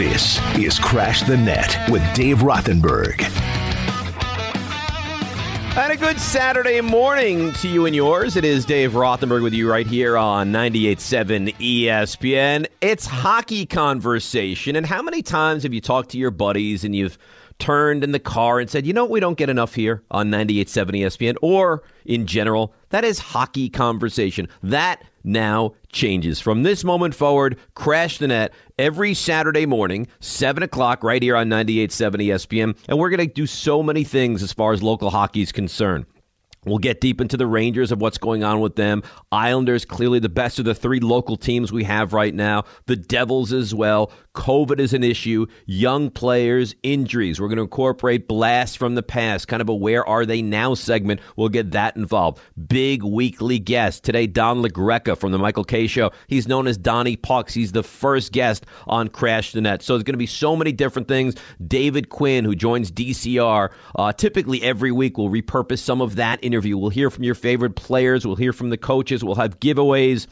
This is Crash the Net with Dave Rothenberg. And a good Saturday morning to you and yours. It is Dave Rothenberg with you right here on 98.7 ESPN. It's hockey conversation. And how many times have you talked to your buddies and you've turned in the car and said, you know, what, we don't get enough here on 98.7 ESPN or in general? That is hockey conversation. That now changes. From this moment forward, Crash the Net every Saturday morning, 7 o'clock, right here on 98.7 ESPN. And we're going to do so many things as far as local hockey is concerned. We'll get deep into the Rangers of what's going on with them. Islanders, clearly the best of the three local teams we have right now. The Devils as well. COVID is an issue. Young players, injuries. We're going to incorporate blasts from the past, kind of a where are they now segment. We'll get that involved. Big weekly guest. Today, Don LaGreca from the Michael Kay Show. He's known as Donnie Pucks. He's the first guest on Crash the Net. So there's going to be so many different things. David Quinn, who joins DCR, uh, typically every week, will repurpose some of that interview. We'll hear from your favorite players. We'll hear from the coaches. We'll have giveaways.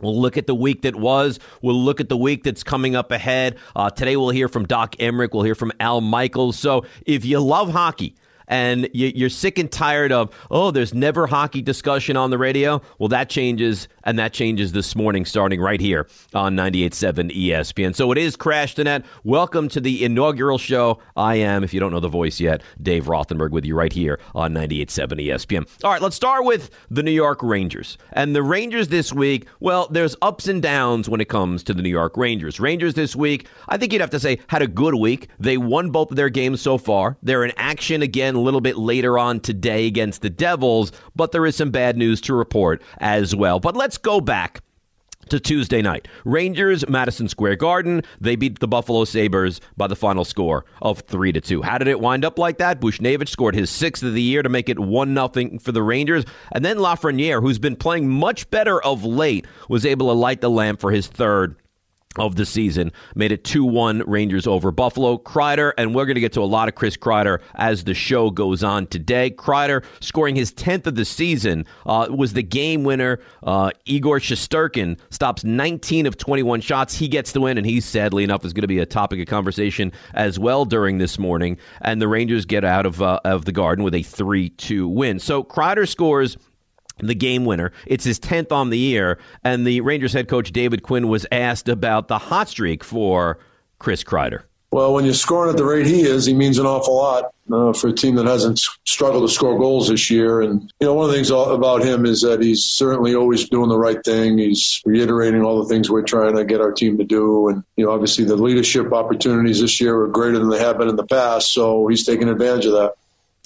We'll look at the week that was. We'll look at the week that's coming up ahead. Uh, today, we'll hear from Doc Emrick. We'll hear from Al Michaels. So, if you love hockey, and you're sick and tired of, oh, there's never hockey discussion on the radio, well, that changes, and that changes this morning starting right here on 98.7 ESPN. So it is Crash the Net. Welcome to the inaugural show. I am, if you don't know the voice yet, Dave Rothenberg with you right here on 98.7 ESPN. All right, let's start with the New York Rangers. And the Rangers this week, well, there's ups and downs when it comes to the New York Rangers. Rangers this week, I think you'd have to say, had a good week. They won both of their games so far. They're in action again a little bit later on today against the Devils, but there is some bad news to report as well. But let's go back to Tuesday night. Rangers, Madison Square Garden. They beat the Buffalo Sabres by the final score of 3 to 2. How did it wind up like that? Buchnevich scored his sixth of the year to make it 1 0 for the Rangers. And then Lafreniere, who's been playing much better of late, was able to light the lamp for his third of the season. Made it 2 1 Rangers over Buffalo. Kreider, and we're going to get to a lot of Chris Kreider as the show goes on today. Kreider scoring his 10th of the season uh, was the game winner. Uh, Igor Shesterkin stops 19 of 21 shots. He gets the win, and he sadly enough is going to be a topic of conversation as well during this morning. And the Rangers get out of, uh, of the Garden with a 3 2 win. So Kreider scores the game winner. It's his 10th on the year. And the Rangers head coach David Quinn was asked about the hot streak for Chris Kreider. Well, when you're scoring at the rate he is, he means an awful lot uh, for a team that hasn't struggled to score goals this year. And, you know, one of the things about him is that he's certainly always doing the right thing. He's reiterating all the things we're trying to get our team to do. And, you know, obviously the leadership opportunities this year are greater than they have been in the past. So he's taking advantage of that.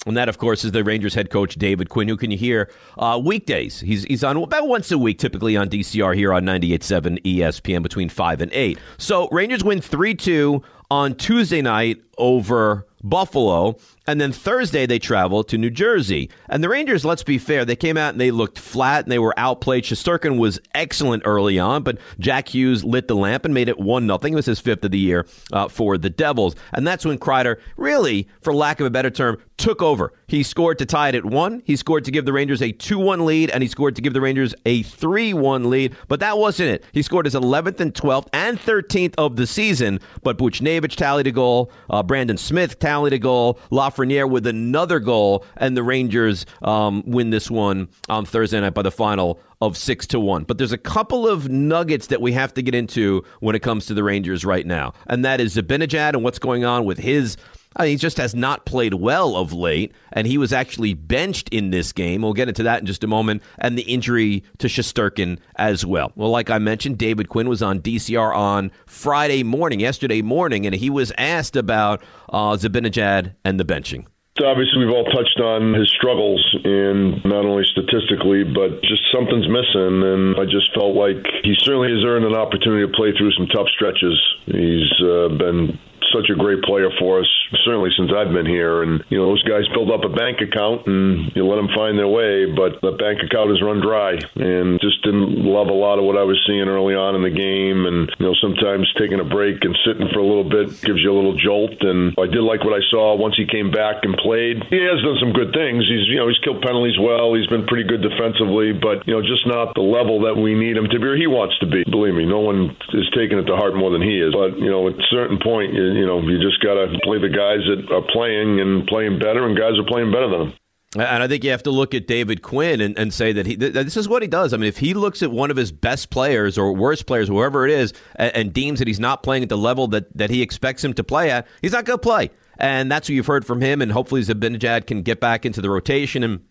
And that, of course, is the Rangers head coach David Quinn, who can you hear uh, weekdays. He's he's on about once a week, typically on DCR here on 98.7 ESPN between five and eight. So Rangers win three two on Tuesday night over Buffalo. And then Thursday, they travel to New Jersey. And the Rangers, let's be fair, they came out and they looked flat and they were outplayed. Shesterkin was excellent early on, but Jack Hughes lit the lamp and made it 1 0. It was his fifth of the year uh, for the Devils. And that's when Kreider, really, for lack of a better term, took over. He scored to tie it at 1. He scored to give the Rangers a 2 1 lead, and he scored to give the Rangers a 3 1 lead. But that wasn't it. He scored his 11th and 12th and 13th of the season. But Buchnevich tallied a goal. Uh, Brendan Smith tallied a goal. Lafreniere with another goal, and the Rangers um, win this one on Thursday night by the final of six to one. But there's a couple of nuggets that we have to get into when it comes to the Rangers right now, and that is Zibanejad and what's going on with his I mean, he just has not played well of late, and he was actually benched in this game. We'll get into that in just a moment, and the injury to Shesterkin as well. Well, like I mentioned, David Quinn was on DCR on Friday morning, yesterday morning, and he was asked about uh, Zibanejad and the benching. Obviously, we've all touched on his struggles, and not only statistically, but just something's missing. And I just felt like he certainly has earned an opportunity to play through some tough stretches. He's uh, been such a great player for us certainly since I've been here. And you know, those guys build up a bank account and you let them find their way, but the bank account is run dry, and just didn't love a lot of what I was seeing early on in the game. And you know, sometimes taking a break and sitting for a little bit gives you a little jolt. And I did like what I saw once he came back and played. He has done some good things. He's you know he's killed penalties well. He's been pretty good defensively, but you know just not the level that we need him to be or he wants to be. Believe me, no one is taking it to heart more than he is. But you know, at a certain point, you, you know, you just got to play the guys that are playing and playing better, and guys are playing better than him. And I think you have to look at David Quinn and, and say that he th- this is what he does. I mean, if he looks at one of his best players or worst players, whoever it is, and, and deems that he's not playing at the level that, that he expects him to play at, he's not going to play. And that's what you've heard from him. And hopefully Zibanejad can get back into the rotation and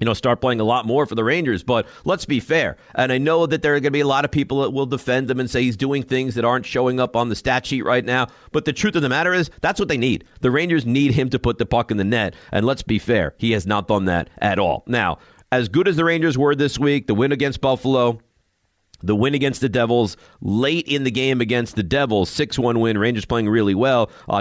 you know, start playing a lot more for the Rangers. But let's be fair. And I know that there are going to be a lot of people that will defend him and say he's doing things that aren't showing up on the stat sheet right now. But the truth of the matter is, that's what they need. The Rangers need him to put the puck in the net. And let's be fair, he has not done that at all. Now, as good as the Rangers were this week, the win against Buffalo, the win against the Devils late in the game against the Devils, 6 1 win. Rangers playing really well. Uh,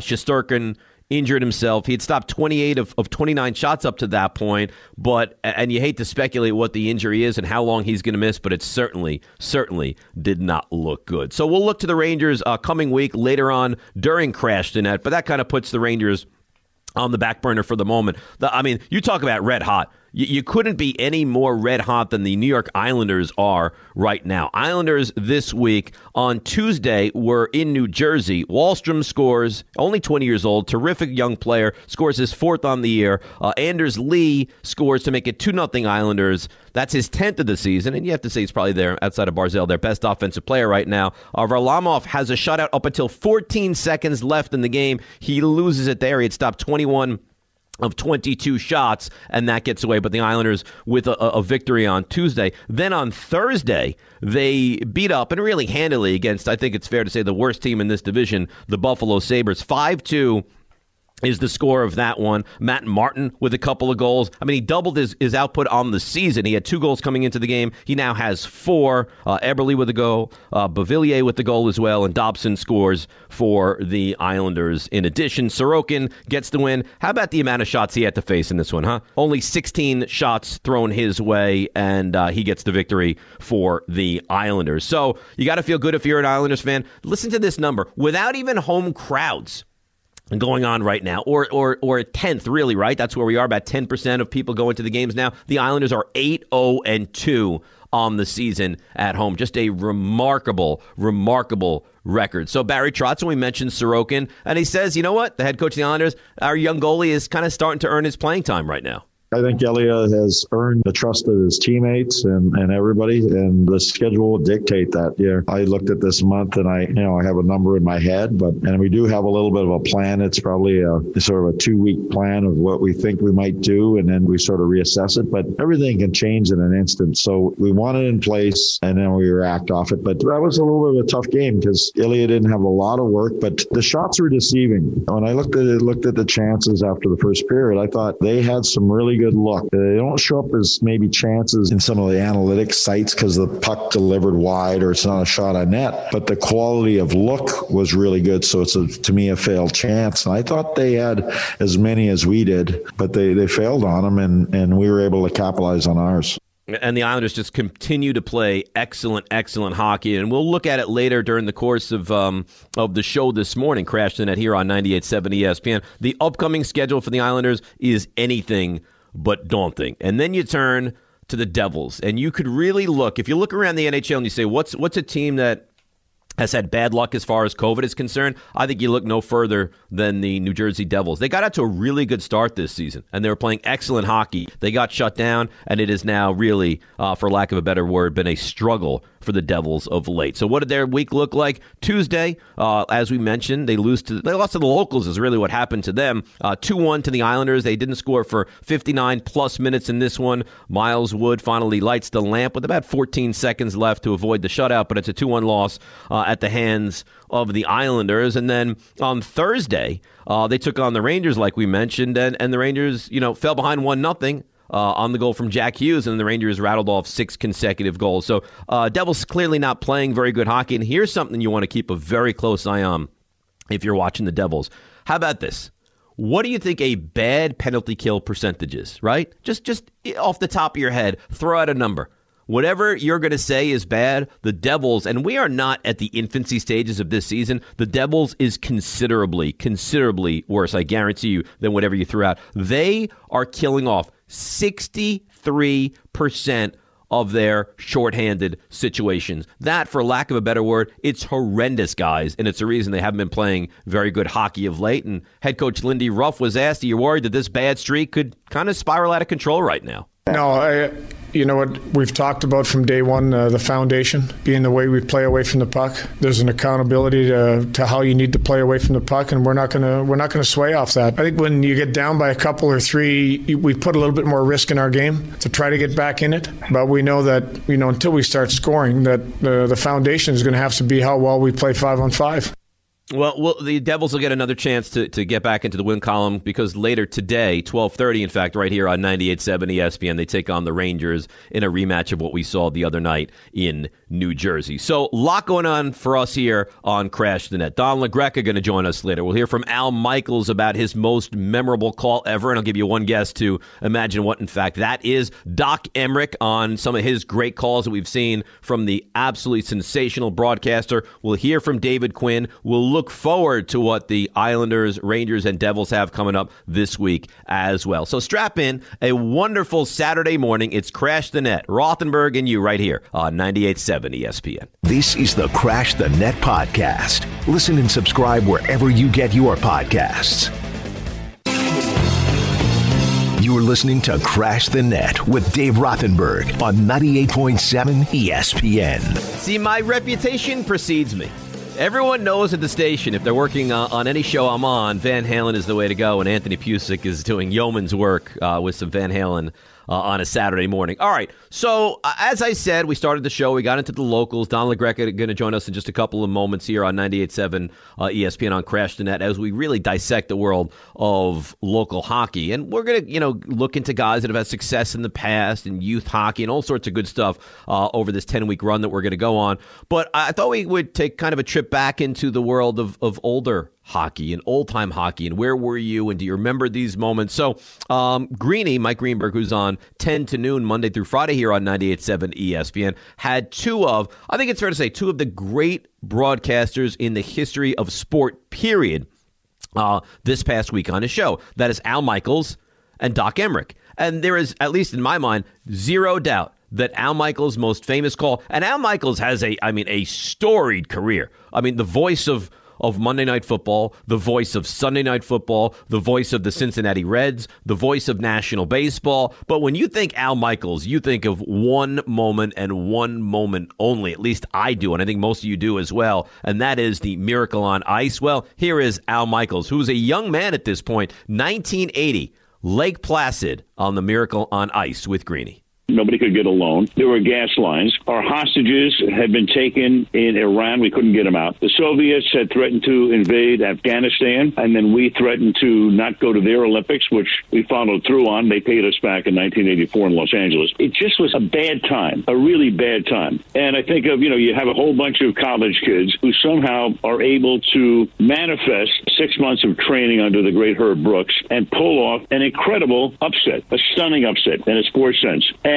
injured himself. He had stopped 28 of, of 29 shots up to that point, but and you hate to speculate what the injury is and how long he's going to miss, but it certainly certainly did not look good. So we'll look to the Rangers uh, coming week later on during Crash Net, but that kind of puts the Rangers on the back burner for the moment. The, I mean, you talk about red hot you, you couldn't be any more red hot than the New York Islanders are right now. Islanders this week on Tuesday were in New Jersey. Wahlstrom scores, only 20 years old, terrific young player, scores his fourth on the year. Uh, Anders Lee scores to make it 2 0 Islanders. That's his 10th of the season, and you have to say he's probably there outside of Barzal, their best offensive player right now. Uh, Varlamov has a shutout up until 14 seconds left in the game. He loses it there. He had stopped 21- of 22 shots, and that gets away. But the Islanders with a, a, victory on Tuesday. Then on Thursday, they beat up and really handily against, I think it's fair to say, the worst team in this division, the Buffalo Sabres. 5 2 is the score of that one. Matt Martin with a couple of goals. I mean, he doubled his, his output on the season. He had two goals coming into the game. He now has four. Uh, with a goal, uh, Beauvillier with the goal as well, and Dobson scores for the Islanders. In addition, Sorokin gets the win. How about the amount of shots he had to face in this one, huh? Only 16 shots thrown his way, and uh, he gets the victory for the Islanders. So you got to feel good if you're an Islanders fan. Listen to this number. Without even home crowds, going on right now, or or or a tenth, really, right? That's where we are. About ten percent of people going to the games now. The Islanders are eight zero oh, and two on the season at home. Just a remarkable, remarkable record. So Barry Trotz, we mentioned Sorokin, and he says, you know what? The head coach of the Islanders, our young goalie, is kind of starting to earn his playing time right now. I think Elliott has earned the trust of his teammates and, and everybody, and the schedule will dictate that. Yeah, I looked at this month, and I, you know, I have a number in my head, but and we do have a little bit of a plan. It's probably a sort of a two week plan of what we think we might do, and then we sort of reassess it. But everything can change in an instant, so we want it in place, and then we react off it. But that was a little bit of a tough game because Ilya didn't have a lot of work, but the shots were deceiving. When I looked at it, looked at the chances after the first period, I thought they had some really good look. They don't show up as maybe chances in some of the analytics sites because the puck delivered wide or it's not a shot on net, but the quality of look was really good. So it's a, to me a failed chance. And I thought they had as many as we did, but they, they failed on them and, and we were able to capitalize on ours. And the Islanders just continue to play excellent, excellent hockey. And we'll look at it later during the course of um, of the show this morning. Crash the Net here on 98.7 ESPN. The upcoming schedule for the Islanders is anything but daunting. And then you turn to the Devils, and you could really look if you look around the NHL and you say, what's what's a team that has had bad luck as far as COVID is concerned, I think you look no further than the New Jersey Devils. They got out to a really good start this season, and they were playing excellent hockey. They got shut down, and it is now really, uh, for lack of a better word, been a struggle for the Devils of late. So, what did their week look like? Tuesday, uh, as we mentioned, they lose to they lost to the locals. Is really what happened to them. Uh, Two one to the Islanders. They didn't score for 59 plus minutes in this one. Miles Wood finally lights the lamp with about 14 seconds left to avoid the shutout, but it's a two one loss uh, at the hands of the Islanders. And then on Thursday, uh, they took on the Rangers, like we mentioned, and, and the Rangers, you know, fell behind one nothing uh, on the goal from Jack Hughes, and the Rangers rattled off six consecutive goals. So uh, Devils clearly not playing very good hockey. And here's something you want to keep a very close eye on if you're watching the Devils. How about this? what do you think a bad penalty kill percentage is, right? Just just off the top of your head, throw out a number. Whatever you're going to say is bad, the Devils, and we are not at the infancy stages of this season, the Devils is considerably, considerably worse, I guarantee you, than whatever you threw out. They are killing off 63% of their shorthanded situations. That, for lack of a better word, it's horrendous, guys, and it's a reason they haven't been playing very good hockey of late. And head coach Lindy Ruff was asked, Are you worried that this bad streak could kind of spiral out of control right now? No, I, you know what we've talked about from day one uh, the foundation being the way we play away from the puck. There's an accountability to, to how you need to play away from the puck, and we're not gonna we're not gonna sway off that. I think when you get down by a couple or three, we put a little bit more risk in our game to try to get back in it. But we know that you know until we start scoring, that uh, the foundation is going to have to be how well we play five on five. Well, well, the Devils will get another chance to, to get back into the win column because later today, twelve thirty, in fact, right here on 98.7 ESPN, they take on the Rangers in a rematch of what we saw the other night in New Jersey. So, a lot going on for us here on Crash the Net. Don LaGreca going to join us later. We'll hear from Al Michaels about his most memorable call ever, and I'll give you one guess to imagine what, in fact, that is. Doc Emrick on some of his great calls that we've seen from the absolutely sensational broadcaster. We'll hear from David Quinn. We'll look forward to what the Islanders, Rangers, and Devils have coming up this week as well. So strap in a wonderful Saturday morning. It's Crash the Net, Rothenberg and you right here on 98.7 ESPN. This is the Crash the Net podcast. Listen and subscribe wherever you get your podcasts. You're listening to Crash the Net with Dave Rothenberg on 98.7 ESPN. See, my reputation precedes me. Everyone knows at the station if they're working uh, on any show I'm on, Van Halen is the way to go, and Anthony Pusick is doing yeoman's work uh, with some Van Halen uh, on a Saturday morning. All right. So, uh, as I said, we started the show. We got into the locals. Don LaGreca going to join us in just a couple of moments here on 98.7 uh, ESPN on Crash the Net as we really dissect the world of local hockey. And we're going to, you know, look into guys that have had success in the past and youth hockey and all sorts of good stuff uh, over this 10 week run that we're going to go on. But I thought we would take kind of a trip back into the world of, of older hockey and old time hockey and where were you and do you remember these moments? So, um, Greeny, Mike Greenberg, who's on 10 to noon Monday through Friday here on 98.7 ESPN, had two of, I think it's fair to say, two of the great broadcasters in the history of sport, period, uh, this past week on his show. That is Al Michaels and Doc Emrick. And there is, at least in my mind, zero doubt that Al Michaels' most famous call, and Al Michaels has a, I mean, a storied career. I mean, the voice of of Monday Night Football, the voice of Sunday Night Football, the voice of the Cincinnati Reds, the voice of National Baseball. But when you think Al Michaels, you think of one moment and one moment only. At least I do, and I think most of you do as well. And that is the Miracle on Ice. Well, here is Al Michaels, who's a young man at this point, 1980, Lake Placid on the Miracle on Ice with Greeny. Nobody could get a loan. There were gas lines. Our hostages had been taken in Iran. We couldn't get them out. The Soviets had threatened to invade Afghanistan, and then we threatened to not go to their Olympics, which we followed through on. They paid us back in 1984 in Los Angeles. It just was a bad time, a really bad time. And I think of, you know, you have a whole bunch of college kids who somehow are able to manifest six months of training under the great Herb Brooks and pull off an incredible upset, a stunning upset in a sports sense. And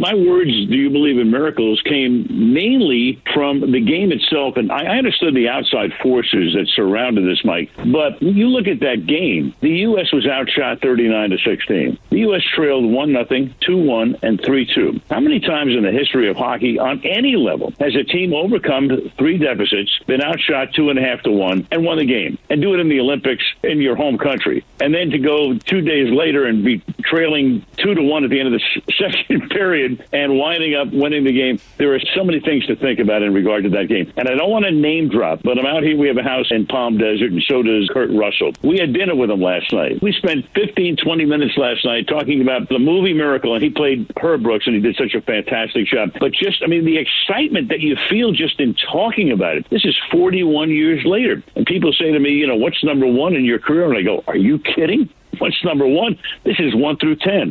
my words, do you believe in miracles, came mainly from the game itself. And I understood the outside forces that surrounded this, Mike. But you look at that game, the U.S. was outshot 39 to 16. The U.S. trailed 1 nothing, 2 1, and 3 2. How many times in the history of hockey on any level has a team overcome three deficits, been outshot 2.5 to 1, and won the game? And do it in the Olympics in your home country. And then to go two days later and be trailing 2 to 1 at the end of the second period and winding up winning the game. There are so many things to think about in regard to that game. And I don't want to name drop, but I'm out here. We have a house in Palm Desert, and so does Kurt Russell. We had dinner with him last night. We spent 15, 20 minutes last night talking about the movie Miracle, and he played Herb Brooks, and he did such a fantastic job. But just, I mean, the excitement that you feel just in talking about it. This is 41 years later. And people say to me, you know, what's number one in your career? And I go, are you kidding? What's number one? This is one through 10.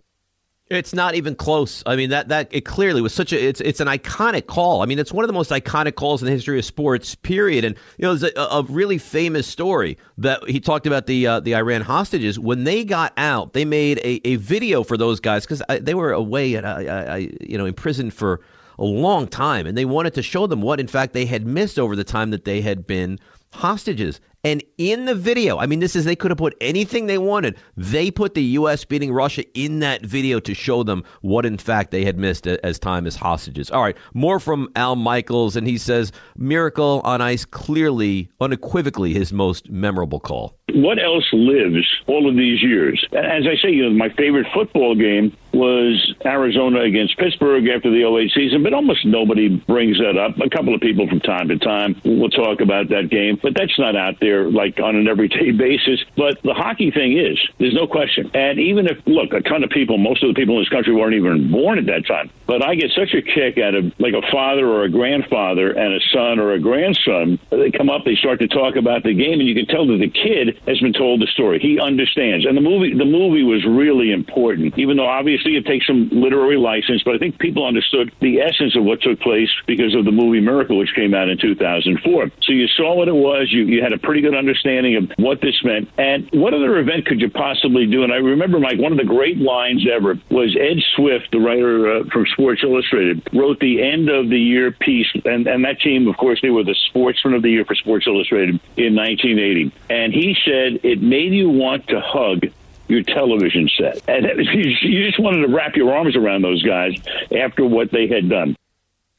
It's not even close. I mean that that it clearly was such a it's it's an iconic call. I mean it's one of the most iconic calls in the history of sports. Period. And you know there's a, a really famous story that he talked about the uh, the Iran hostages when they got out. They made a, a video for those guys because they were away at uh, you know imprisoned for a long time, and they wanted to show them what in fact they had missed over the time that they had been hostages. And in the video, I mean, this is they could have put anything they wanted. They put the U.S. beating Russia in that video to show them what, in fact, they had missed as time as hostages. All right, more from Al Michaels, and he says Miracle on Ice clearly, unequivocally, his most memorable call. What else lives all of these years? As I say, you know, my favorite football game was Arizona against Pittsburgh after the 08 season, but almost nobody brings that up. A couple of people from time to time will talk about that game, but that's not out there like on an everyday basis. But the hockey thing is, there's no question. And even if, look, a ton of people, most of the people in this country weren't even born at that time, but I get such a kick out of like a father or a grandfather and a son or a grandson. They come up, they start to talk about the game, and you can tell that the kid has been told the story. He understands. And the movie, the movie was really important, even though obviously obviously it takes some literary license, but I think people understood the essence of what took place because of the movie Miracle, which came out in 2004. So you saw what it was. You, you had a pretty good understanding of what this meant. And what other event could you possibly do? And I remember, Mike, one of the great lines ever was Ed Swift, the writer uh, from Sports Illustrated, wrote the end of the year piece. And, and that team, of course, they were the sportsman of the year for Sports Illustrated in 1980. And he said, it made you want to hug your television set. And you just wanted to wrap your arms around those guys after what they had done.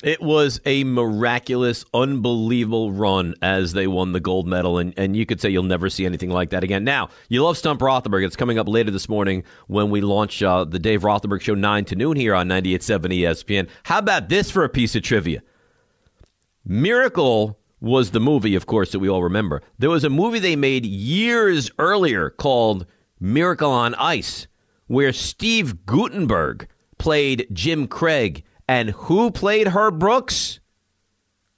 It was a miraculous, unbelievable run as they won the gold medal, and, and you could say you'll never see anything like that again. Now, you love Stump Rothenberg. It's coming up later this morning when we launch uh, the Dave Rothenberg Show 9 to noon here on 98.7 ESPN. How about this for a piece of trivia? Miracle was the movie, of course, that we all remember. There was a movie they made years earlier called Miracle on Ice, where Steve Guttenberg played Jim Craig. And who played Herb Brooks?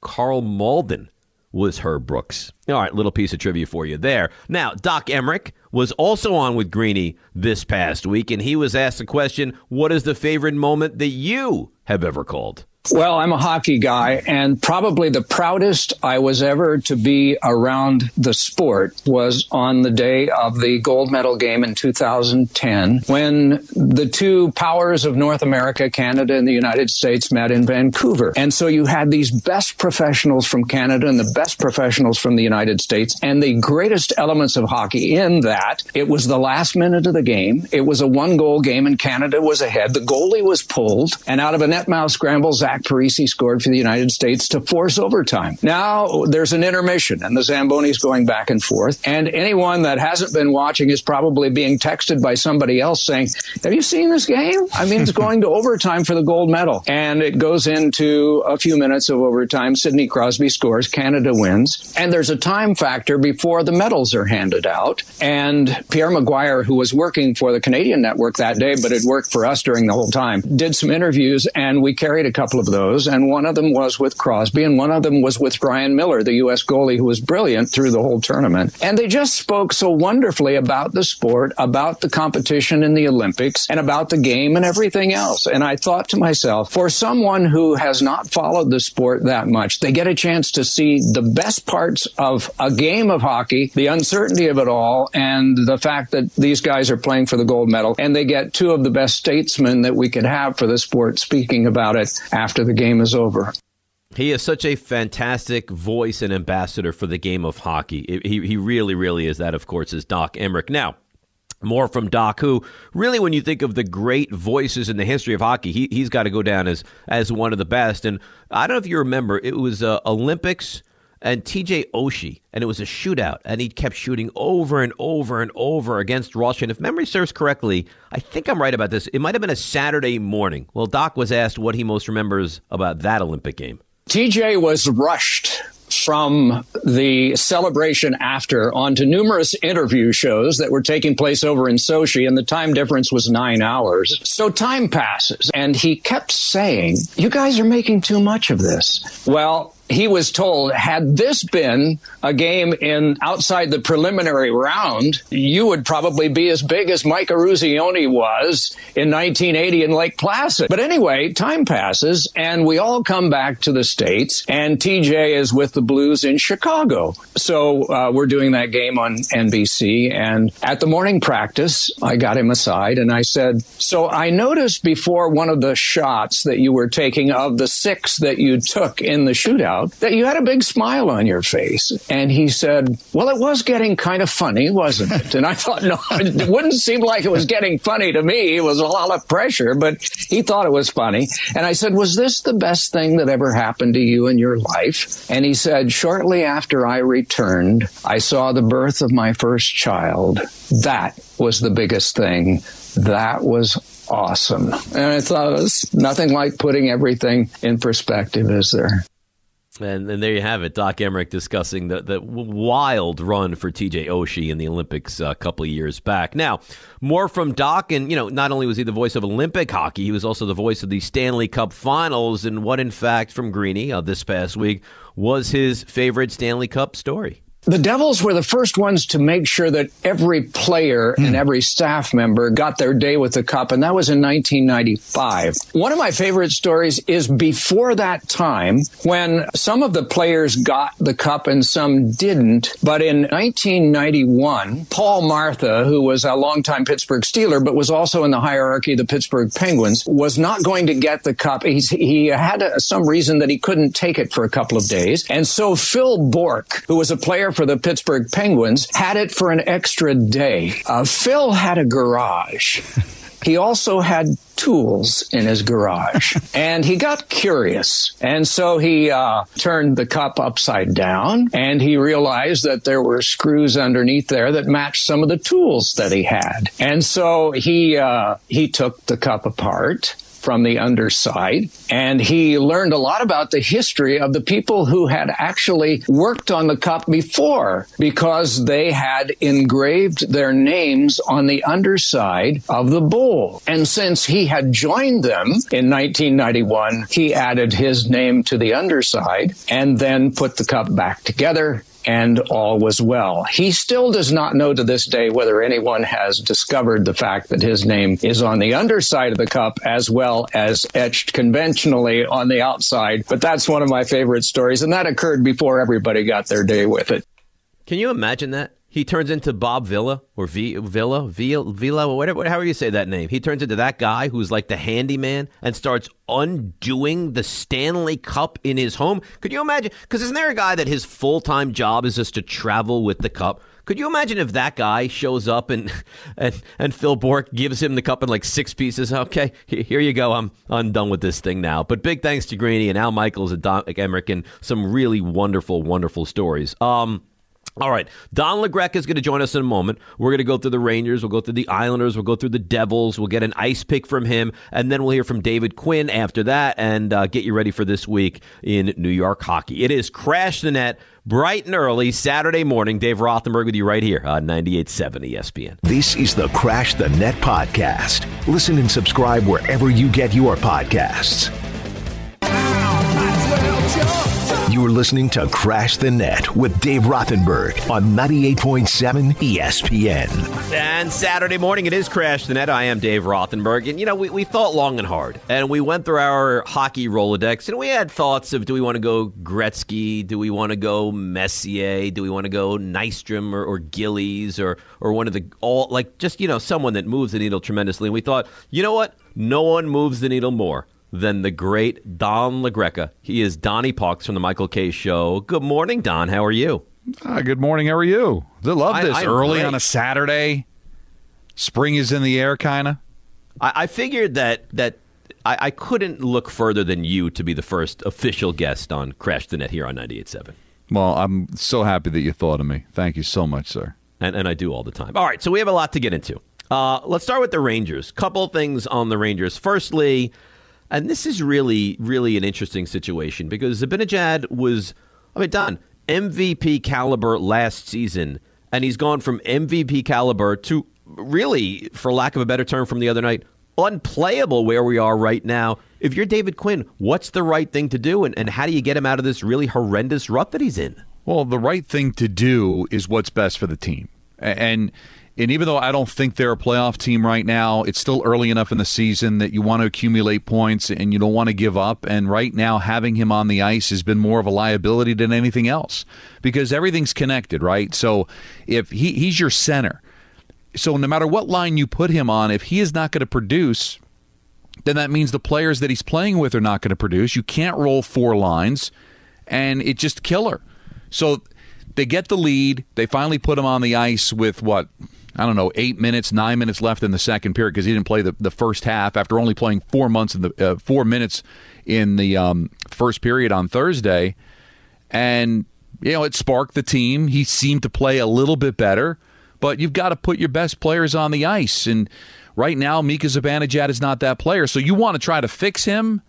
Carl Malden was Herb Brooks. All right, little piece of trivia for you there. Now, Doc Emrick was also on with Greeny this past week, and he was asked the question What is the favorite moment that you have ever called? Well, I'm a hockey guy, and probably the proudest I was ever to be around the sport was on the day of the gold medal game in 2010 when the two powers of North America, Canada and the United States, met in Vancouver. And so you had these best professionals from Canada and the best professionals from the United States, and the greatest elements of hockey in that it was the last minute of the game. It was a one goal game, and Canada was ahead. The goalie was pulled, and out of a net mouth scramble, Zach Zach Parise scored for the United States to force overtime. Now there's an intermission and the Zambonis going back and forth. And anyone that hasn't been watching is probably being texted by somebody else saying, have you seen this game? I mean, it's going to overtime for the gold medal. And it goes into a few minutes of overtime. Sidney Crosby scores. Canada wins. And there's a time factor before the medals are handed out. And Pierre McGuire, who was working for the Canadian network that day, but had worked for us during the whole time, did some interviews and we carried a couple of those, and one of them was with Crosby, and one of them was with Ryan Miller, the U.S. goalie who was brilliant through the whole tournament. And they just spoke so wonderfully about the sport, about the competition in the Olympics, and about the game and everything else. And I thought to myself, for someone who has not followed the sport that much, they get a chance to see the best parts of a game of hockey, the uncertainty of it all, and the fact that these guys are playing for the gold medal, and they get two of the best statesmen that we could have for the sport speaking about it after after the game is over. He is such a fantastic voice and ambassador for the game of hockey. He, he really, really is that, of course, is Doc Emrick. Now, more from Doc, who really, when you think of the great voices in the history of hockey, he, he's got to go down as, as one of the best. And I don't know if you remember, it was uh, Olympics and TJ Oshie, and it was a shootout, and he kept shooting over and over and over against Russia. And if memory serves correctly, I think I'm right about this. It might have been a Saturday morning. Well, Doc was asked what he most remembers about that Olympic game. TJ was rushed from the celebration after onto numerous interview shows that were taking place over in Sochi, and the time difference was nine hours. So time passes, and he kept saying, You guys are making too much of this. Well, he was told, had this been a game in outside the preliminary round, you would probably be as big as Mike Eruzione was in 1980 in Lake Placid. But anyway, time passes and we all come back to the States and TJ is with the Blues in Chicago. So uh, we're doing that game on NBC and at the morning practice, I got him aside and I said, so I noticed before one of the shots that you were taking of the six that you took in the shootout that you had a big smile on your face. And he said, well, it was getting kind of funny, wasn't it? And I thought, no, it wouldn't seem like it was getting funny to me. It was a lot of pressure, but he thought it was funny. And I said, was this the best thing that ever happened to you in your life? And he said, shortly after I returned, I saw the birth of my first child. That was the biggest thing. That was awesome. And I thought it was nothing like putting everything in perspective, is there? And, and there you have it. Doc Emrick discussing the, the wild run for TJ Oshie in the Olympics a couple of years back. Now, more from Doc, and you know, not only was he the voice of Olympic hockey, he was also the voice of the Stanley Cup Finals, and what, in fact, from Greeny uh, this past week was his favorite Stanley Cup story. The Devils were the first ones to make sure that every player mm. and every staff member got their day with the cup, and that was in 1995. One of my favorite stories is before that time when some of the players got the cup and some didn't. But in 1991, Paul Martha, who was a longtime Pittsburgh Steeler, but was also in the hierarchy of the Pittsburgh Penguins, was not going to get the cup. He's, he had a, some reason that he couldn't take it for a couple of days. And so Phil Bourque, who was a player for the Pittsburgh Penguins had it for an extra day. Uh, Phil had a garage. He also had tools in his garage and he got curious. And so he uh, turned the cup upside down and he realized that there were screws underneath there that matched some of the tools that he had. And so he, uh, he took the cup apart from the underside. And he learned a lot about the history of the people who had actually worked on the cup before because they had engraved their names on the underside of the bowl. And since he had joined them in 1991, he added his name to the underside and then put the cup back together and all was well. He still does not know to this day whether anyone has discovered the fact that his name is on the underside of the cup as well as etched conventionally on the outside. But that's one of my favorite stories, and that occurred before everybody got their day with it. Can you imagine that? He turns into Bob Vila or v, Villa, Villa, Villa, whatever, however you say that name. He turns into that guy who's like the handyman and starts undoing the Stanley Cup in his home. Could you imagine? Because isn't there a guy that his full time job is just to travel with the cup? Could you imagine if that guy shows up and and, and Phil Bourque gives him the cup in like six pieces? Okay, here you go. I'm I'm done with this thing now. But big thanks to Greeny and Al Michaels and Don Emrick and some really wonderful, wonderful stories. Um, all right. Don LaGreca is going to join us in a moment. We're going to go through the Rangers. We'll go through the Islanders. We'll go through the Devils. We'll get an ice pick from him. And then we'll hear from David Quinn after that and uh, get you ready for this week in New York hockey. It is Crash the Net, bright and early, Saturday morning. Dave Rothenberg with you right here on 98.7 ESPN. This is the Crash the Net podcast. Listen and subscribe wherever you get your podcasts. You're listening to Crash the Net with Dave Rothenberg on 98.7 ESPN. And Saturday morning, it is Crash the Net. I am Dave Rothenberg. And, you know, we, we thought long and hard. And we went through our hockey Rolodex, and we had thoughts of do we want to go Gretzky? Do we want to go Messier? Do we want to go Nystrom or, or Gillies or, or one of the all, like just, you know, someone that moves the needle tremendously? And we thought, you know what? No one moves the needle more than the great Don LaGreca. He is Donnie Pucks from the Michael Kay Show. Good morning, Don. How are you? Uh, good morning. How are you? I love this I, early great. on a Saturday. Spring is in the air, kind of. I, I, figured that that I, I, couldn't look further than you to be the first official guest on Crash the Net here on 98.7. Well, I'm so happy that you thought of me. Thank you so much, sir. And, and I do all the time. All right, so we have a lot to get into. Uh, let's start with the Rangers. Couple things on the Rangers. Firstly, and this is really, really an interesting situation because Zibanejad was, I mean, Don, MVP caliber last season, and he's gone from MVP caliber to really, for lack of a better term from the other night, unplayable where we are right now. If you're David Quinn, what's the right thing to do, and, and how do you get him out of this really horrendous rut that he's in? Well, the right thing to do is what's best for the team. And and even though I don't think they're a playoff team right now, it's still early enough in the season that you want to accumulate points and you don't want to give up. And right now, having him on the ice has been more of a liability than anything else because everything's connected, right? So if he, he's your center, so no matter what line you put him on, if he is not going to produce, then that means the players that he's playing with are not going to produce. You can't roll four lines, and it's just killer. So they get the lead. They finally put him on the ice with what I don't know, eight minutes, nine minutes left in the second period because he didn't play the, the first half after only playing four months in the uh, four minutes in the um, first period on Thursday, and you know it sparked the team. He seemed to play a little bit better, but you've got to put your best players on the ice, and right now Mika Zibanejad is not that player, so you want to try to fix him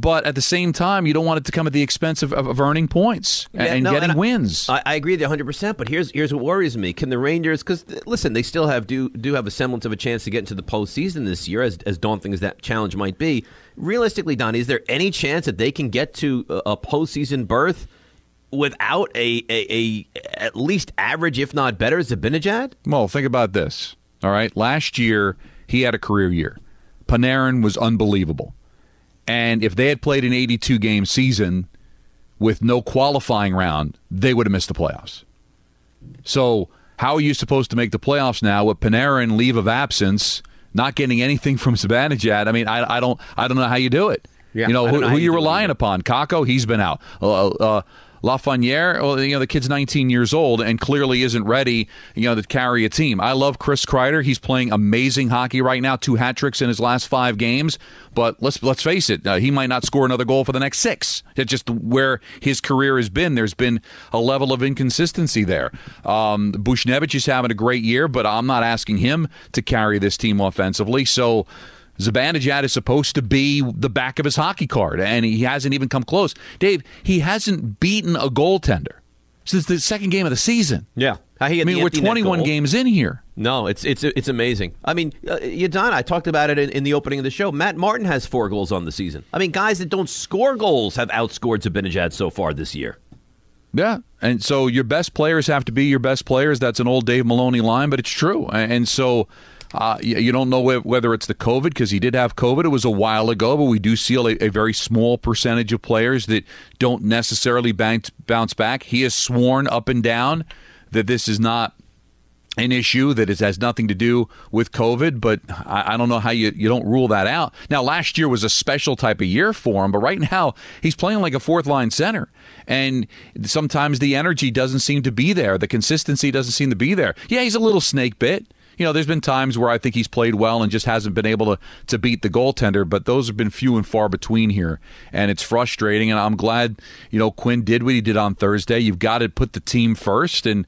but at the same time, you don't want it to come at the expense of, of, of earning points and, yeah, no, getting and wins. I, I, agree with you 100. percent But here's here's what worries me: Can the Rangers? Because listen, they still have do do have a semblance of a chance to get into the postseason this year, as as daunting as that challenge might be. Realistically, Donnie, is there any chance that they can get to a, a postseason berth? Without a, a, a at least average, if not better, Zibanejad? Well, think about this. All right, last year he had a career year. Panarin was unbelievable. And if they had played an 82 game season with no qualifying round, they would have missed the playoffs. So, how are you supposed to make the playoffs now with Panarin leave of absence, not getting anything from Zibanejad? I mean, I, I don't I don't know how you do it. Yeah, you know, who, who you relying upon? Kakko, he's been out. Uh, uh, Lafreniere, well, you know, the kid's 19 years old and clearly isn't ready, you know, to carry a team. I love Chris Kreider. He's playing amazing hockey right now, two hat tricks in his last five games. But let's let's face it, uh, he might not score another goal for the next six. It's just where his career has been. There's been a level of inconsistency there. Um, Buchnevich is having a great year, but I'm not asking him to carry this team offensively. So Zibanejad is supposed to be the back of his hockey card, and he hasn't even come close. Dave, he hasn't beaten a goaltender since the second game of the season. Yeah. I mean, we're 21 games in here. No, it's it's it's amazing. I mean, uh, Yadon, I talked about it in, in, the opening of the show. Matt Martin has four goals on the season. I mean, guys that don't score goals have outscored Zibanejad so far this year. Yeah, and so your best players have to be your best players. That's an old Dave Maloney line, but it's true. And so uh, you, don't know whether it's the COVID because he did have COVID. It was a while ago, but we do see a, a very small percentage of players that don't necessarily bounce, bounce back. He has sworn up and down that this is not an issue that it has nothing to do with COVID, but I, I, don't know how you, you don't rule that out. Now, last year was a special type of year for him, but right now he's playing like a fourth line center. And sometimes the energy doesn't seem to be there. The consistency doesn't seem to be there. Yeah, he's a little snake bit you know, there's been times where I think he's played well and just hasn't been able to, to beat the goaltender, but those have been few and far between here. And it's frustrating. And I'm glad, you know, Quinn did what he did on Thursday. You've got to put the team first. And,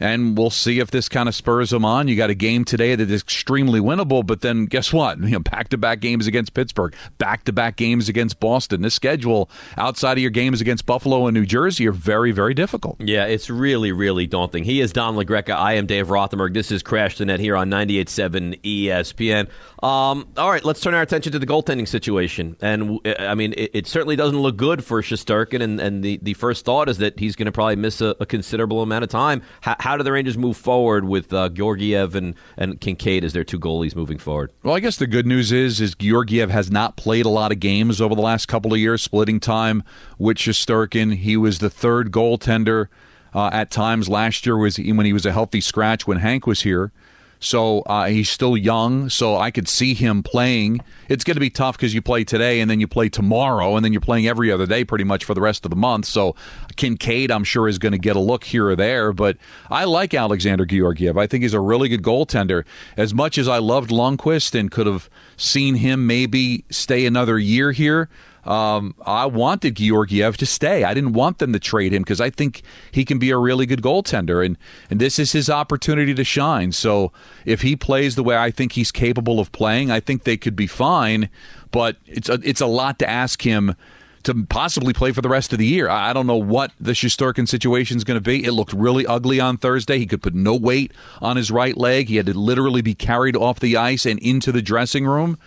and we'll see if this kind of spurs them on. You got a game today that is extremely winnable, but then guess what? You know, back-to-back games against Pittsburgh, back-to-back games against Boston. This schedule outside of your games against Buffalo and New Jersey are very, very difficult. Yeah, it's really, really daunting. He is Don LaGreca. I am Dave Rothenberg. This is Crash the Net here on 98.7 ESPN. Um, all right, let's turn our attention to the goaltending situation. And I mean, it, it certainly doesn't look good for Shesterkin. And, and the, the first thought is that he's going to probably miss a, a, considerable amount of time. How, how do the Rangers move forward with uh, Georgiev and, and Kinkaid as their two goalies moving forward? Well, I guess the good news is is Georgiev has not played a lot of games over the last couple of years, splitting time with Shesterkin. He was the third goaltender uh, at times last year was when he was a healthy scratch when Hank was here. So uh, he's still young, so I could see him playing. It's going to be tough because you play today and then you play tomorrow, and then you're playing every other day pretty much for the rest of the month. So Kinkaid, I'm sure, is going to get a look here or there. But I like Alexander Georgiev. I think he's a really good goaltender. As much as I loved Lundqvist and could have seen him maybe stay another year here, um, I wanted Georgiev to stay. I didn't want them to trade him because I think he can be a really good goaltender, and and this is his opportunity to shine. So if he plays the way I think he's capable of playing, I think they could be fine. But it's a, it's a lot to ask him to possibly play for the rest of the year. I don't know what the Shesterkin situation is going to be. It looked really ugly on Thursday. He could put no weight on his right leg. He had to literally be carried off the ice and into the dressing room.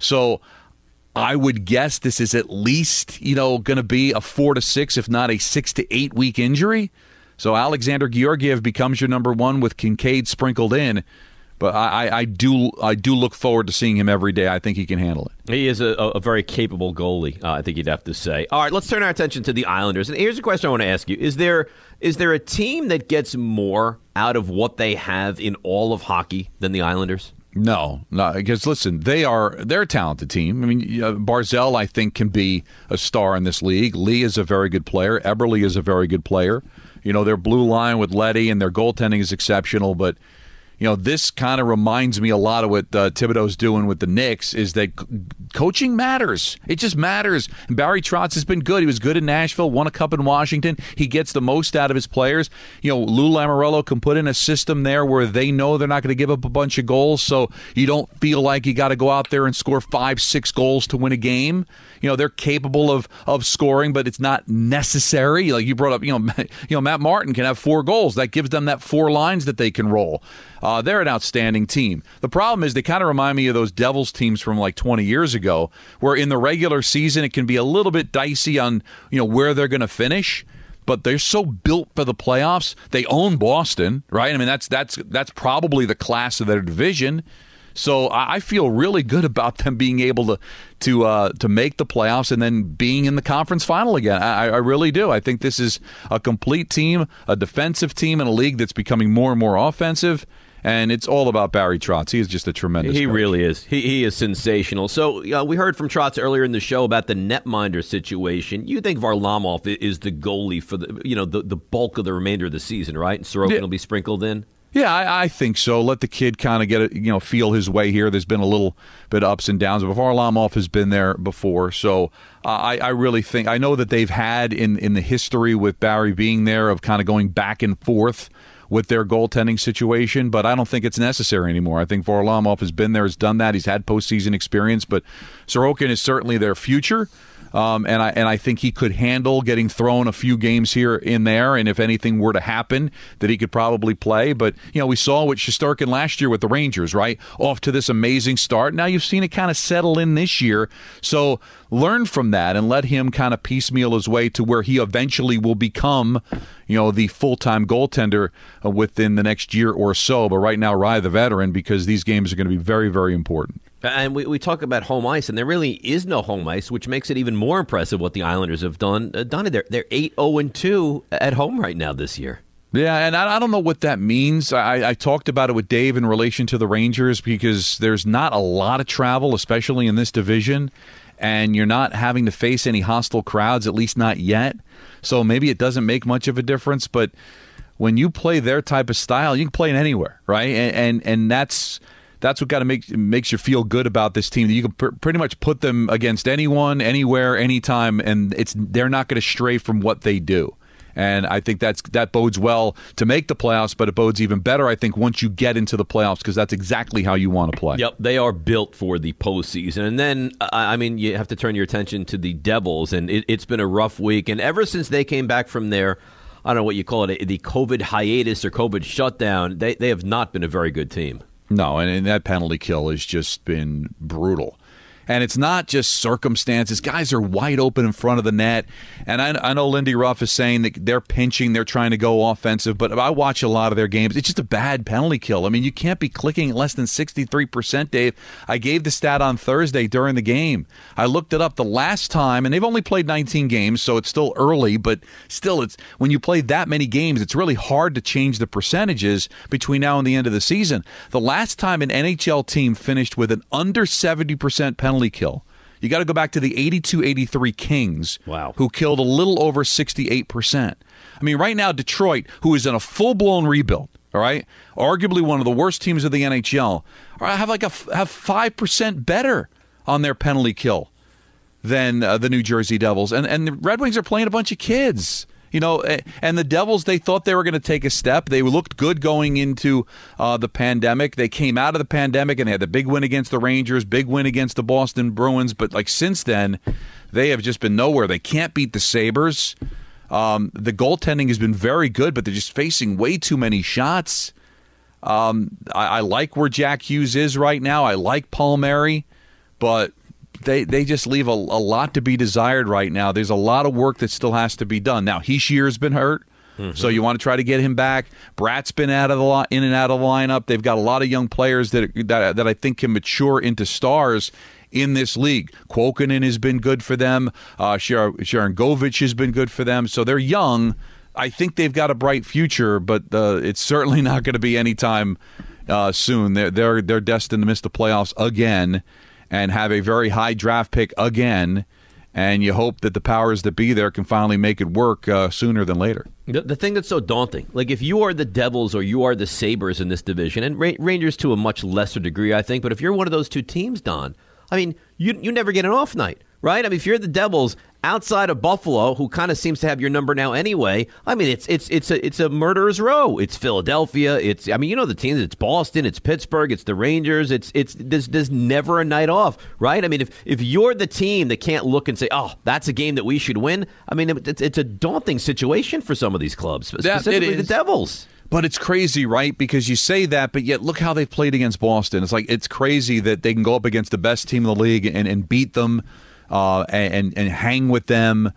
So I would guess this is at least, you know, going to be a four to six, if not a six to eight week injury. So Alexander Georgiev becomes your number one with Kinkaid sprinkled in. But I, I do I do look forward to seeing him every day. I think he can handle it. He is a, a very capable goalie. Uh, I think you'd have to say. All right, let's turn our attention to the Islanders. And here's a question I want to ask you: Is there is there a team that gets more out of what they have in all of hockey than the Islanders? No, no, because listen, they are they're a talented team. I mean, Barzal, I think, can be a star in this league. Lee is a very good player. Eberle is a very good player. You know, their blue line with Letty and their goaltending is exceptional, but you know, this kind of reminds me a lot of what uh, Thibodeau's doing with the Knicks is that c- coaching matters. It just matters. And Barry Trotz has been good. He was good in Nashville, won a cup in Washington. He gets the most out of his players. You know, Lou Lamoriello can put in a system there where they know they're not going to give up a bunch of goals, so you don't feel like you got to go out there and score five, six goals to win a game. You know, they're capable of of scoring, but it's not necessary. Like you brought up, you know, you know, Matt Martin can have four goals. That gives them that four lines that they can roll. They're an outstanding team. The problem is they kind of remind me of those Devils teams from like 20 years ago, where in the regular season it can be a little bit dicey on you know where they're going to finish but they're so built for the playoffs. They own Boston, right? I mean, that's that's that's probably the class of their division. So I feel really good about them being able to to uh, to make the playoffs and then being in the conference final again. I, I, really do. I think this is a complete team, a defensive team in a league that's becoming more and more offensive and it's all about Barry Trotz. He is just a tremendous. He coach. really is. He, he is sensational. So uh, we heard from Trotz earlier in the show about the netminder situation. You think Varlamov is the goalie for the you know the, the bulk of the remainder of the season, right? And Sorokin yeah. will be sprinkled in. Yeah, I, I, think so. Let the kid kind of get it, you know, feel his way here. There's been a little bit of ups and downs, but Varlamov has been there before, so uh, I, I really think I know that they've had in in the history with Barry being there of kind of going back and forth with their goaltending situation, but I don't think it's necessary anymore. I think Varlamov has been there, has done that. He's had postseason experience, but Sorokin is certainly their future. Um, and I and I think he could handle getting thrown a few games here in there, and if anything were to happen, that he could probably play. But you know, we saw with Shesterkin last year with the Rangers, right? Off to this amazing start. Now you've seen it kind of settle in this year. So learn from that and let him kind of piecemeal his way to where he eventually will become, you know, the full time goaltender uh, within the next year or so. But right now, ride the veteran because these games are going to be very, very important. And we, we talk about home ice, and there really is no home ice, which makes it even more impressive what the Islanders have done. Uh, done they're they're eight zero oh and two at home right now this year. Yeah, and I, I don't know what that means. I, I talked about it with Dave in relation to the Rangers because there's not a lot of travel, especially in this division, and you're not having to face any hostile crowds, at least not yet. So maybe it doesn't make much of a difference, but when you play their type of style, you can play it anywhere, right? And and, and that's that's what got to make makes you feel good about this team. You can pr- pretty much put them against anyone, anywhere, anytime, and it's they're not going to stray from what they do. And I think that's that bodes well to make the playoffs, but it bodes even better, I think, once you get into the playoffs because that's exactly how you want to play. Yep, they are built for the postseason. And then, I mean, you have to turn your attention to the Devils, and it, it's been a rough week. And ever since they came back from their I don't know what you call it, the COVID hiatus or COVID shutdown, they, they have not been a very good team. No, and, and that penalty kill has just been brutal. And it's not just circumstances. Guys are wide open in front of the net. And I, I, know Lindy Ruff is saying that they're pinching, they're trying to go offensive, but I watch a lot of their games. It's just a bad penalty kill. I mean, you can't be clicking less than 63%, Dave. I gave the stat on Thursday during the game. I looked it up the last time, and they've only played 19 games, so it's still early, but still, it's when you play that many games, it's really hard to change the percentages between now and the end of the season. The last time an NHL team finished with an under 70% penalty penalty kill. You got to go back to the 82 83 Kings, wow. who killed a little over 68%. I mean, right now, Detroit, who is in a full blown rebuild, all right, arguably one of the worst teams of the NHL, have like a have 5% better on their penalty kill than uh, the New Jersey Devils. And, and the Red Wings are playing a bunch of kids. You know, and the Devils, they thought they were going to take a step. They looked good going into uh, the pandemic. They came out of the pandemic and they had the big win against the Rangers, big win against the Boston Bruins. But like since then, they have just been nowhere. They can't beat the Sabres. Um, the goaltending has been very good, but they're just facing way too many shots. Um, I, I, like where Jack Hughes is right now. I like Palmieri, but they they just leave a, a, lot to be desired right now. There's a lot of work that still has to be done. Now Hischier's been hurt. Mm-hmm. So you want to try to get him back. Bratt's been out of the li- in and out of the lineup. They've got a lot of young players that that, that I think can mature into stars in this league. Kuokkanen has been good for them. Uh, Sharangovich has been good for them. So they're young. I think they've got a bright future, but uh, it's certainly not going to be anytime uh, soon. They're, they're they're destined to miss the playoffs again and have a very high draft pick again. And you hope that the powers that be there can finally make it work uh, sooner than later. The, the, thing that's so daunting, like if you are the Devils or you are the Sabres in this division, and Ra- Rangers to a much lesser degree, I think, but if you're one of those two teams, Don, I mean, you you never get an off night right? I mean, if you're the Devils outside of Buffalo, who kind of seems to have your number now anyway, I mean, it's it's it's a it's a murderer's row. It's Philadelphia. It's I mean, you know the teams. It's Boston. It's Pittsburgh. It's the Rangers. It's it's there's, there's never a night off, right? I mean, if if you're the team that can't look and say, oh, that's a game that we should win. I mean, it's it's a daunting situation for some of these clubs, specifically the Devils. But it's crazy, right? Because you say that, but yet look how they've played against Boston. It's like it's crazy that they can go up against the best team in the league and, and beat them uh, and and hang with them.